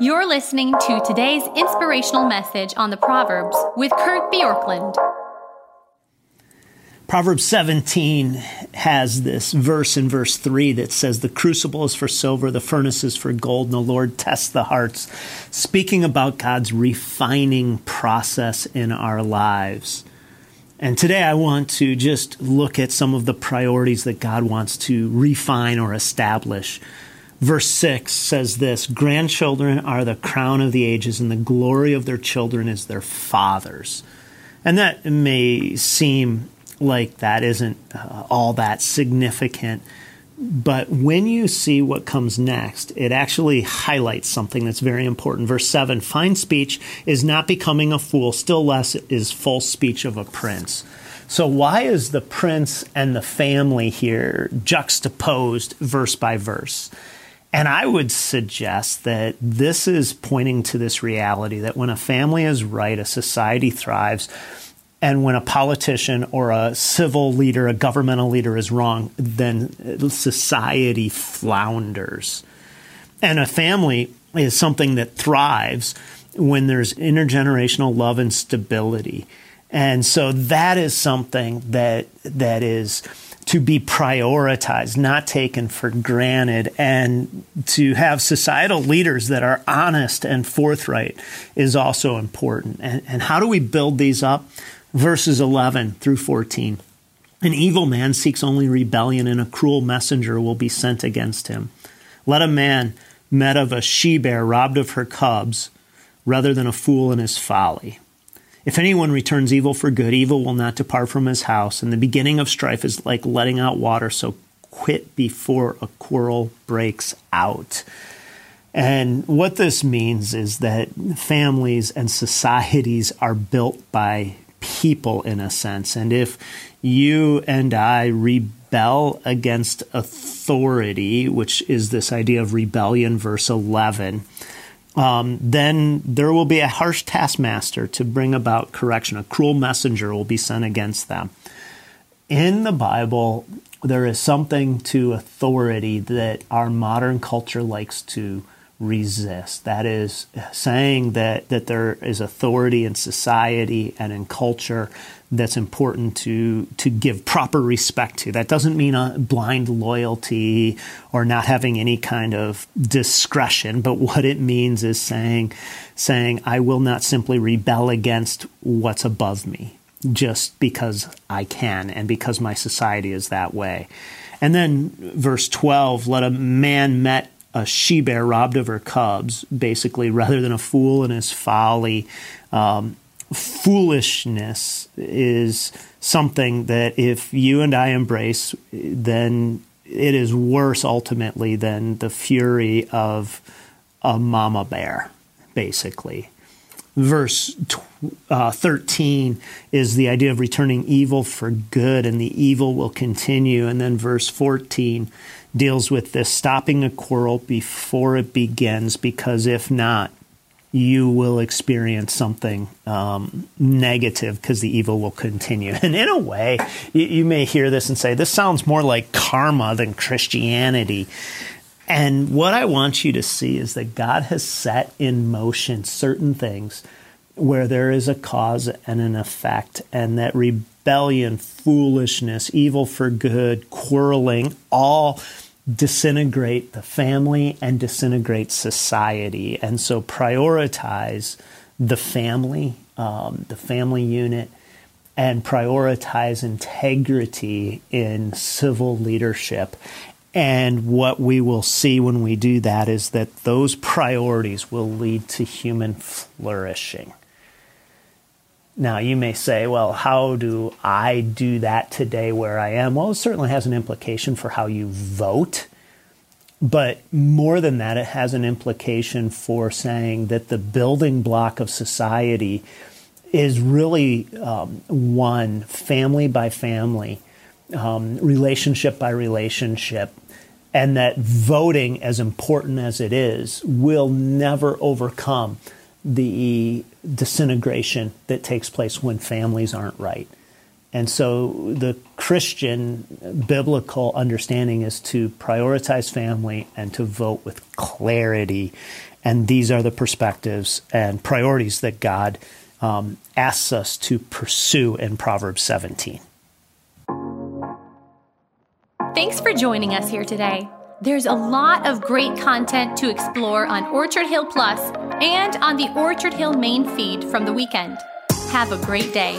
You're listening to today's inspirational message on the Proverbs with Kurt Bjorklund. Proverbs 17 has this verse in verse 3 that says, The crucible is for silver, the furnace is for gold, and the Lord tests the hearts. Speaking about God's refining process in our lives. And today I want to just look at some of the priorities that God wants to refine or establish Verse 6 says this Grandchildren are the crown of the ages, and the glory of their children is their fathers. And that may seem like that isn't uh, all that significant. But when you see what comes next, it actually highlights something that's very important. Verse 7 Fine speech is not becoming a fool, still less is false speech of a prince. So, why is the prince and the family here juxtaposed verse by verse? And I would suggest that this is pointing to this reality that when a family is right, a society thrives. And when a politician or a civil leader, a governmental leader is wrong, then society flounders. And a family is something that thrives when there's intergenerational love and stability. And so that is something that that is to be prioritized, not taken for granted, and to have societal leaders that are honest and forthright is also important. And, and how do we build these up? Verses 11 through 14. An evil man seeks only rebellion, and a cruel messenger will be sent against him. Let a man met of a she bear robbed of her cubs rather than a fool in his folly. If anyone returns evil for good, evil will not depart from his house, and the beginning of strife is like letting out water, so quit before a quarrel breaks out. And what this means is that families and societies are built by people in a sense. And if you and I rebel against authority, which is this idea of rebellion, verse 11, um, then there will be a harsh taskmaster to bring about correction. A cruel messenger will be sent against them. In the Bible, there is something to authority that our modern culture likes to resist. That is saying that, that there is authority in society and in culture that's important to to give proper respect to. That doesn't mean a blind loyalty or not having any kind of discretion, but what it means is saying saying I will not simply rebel against what's above me just because I can and because my society is that way. And then verse 12, let a man met a she bear robbed of her cubs, basically, rather than a fool in his folly. Um, foolishness is something that if you and I embrace, then it is worse ultimately than the fury of a mama bear, basically. Verse uh, 13 is the idea of returning evil for good, and the evil will continue. And then verse 14 deals with this stopping a quarrel before it begins, because if not, you will experience something um, negative because the evil will continue. And in a way, you, you, may hear this and say, this sounds more like karma than Christianity. And what I want you to see is that God has set in motion certain things where there is a cause and an effect, and that rebellion, foolishness, evil for good, quarreling, all disintegrate the family and disintegrate society. And so prioritize the family, um, the family unit, and prioritize integrity in civil leadership. And what we will see when we do that is that those priorities will lead to human flourishing. Now, you may say, well, how do I do that today where I am? Well, it certainly has an implication for how you vote. But more than that, it has an implication for saying that the building block of society is really um, one family by family, um, relationship by relationship, and that voting, as important as it is, will never overcome the disintegration that takes place when families aren't right. and so the Christian biblical understanding is to prioritize family and to vote with clarity. And these are the perspectives and priorities that God um, asks us to pursue in Proverbs 17. Thanks for joining us here today. There's a lot of great content to explore on Orchard Hill Plus and on the Orchard Hill main feed from the weekend. Have a great day.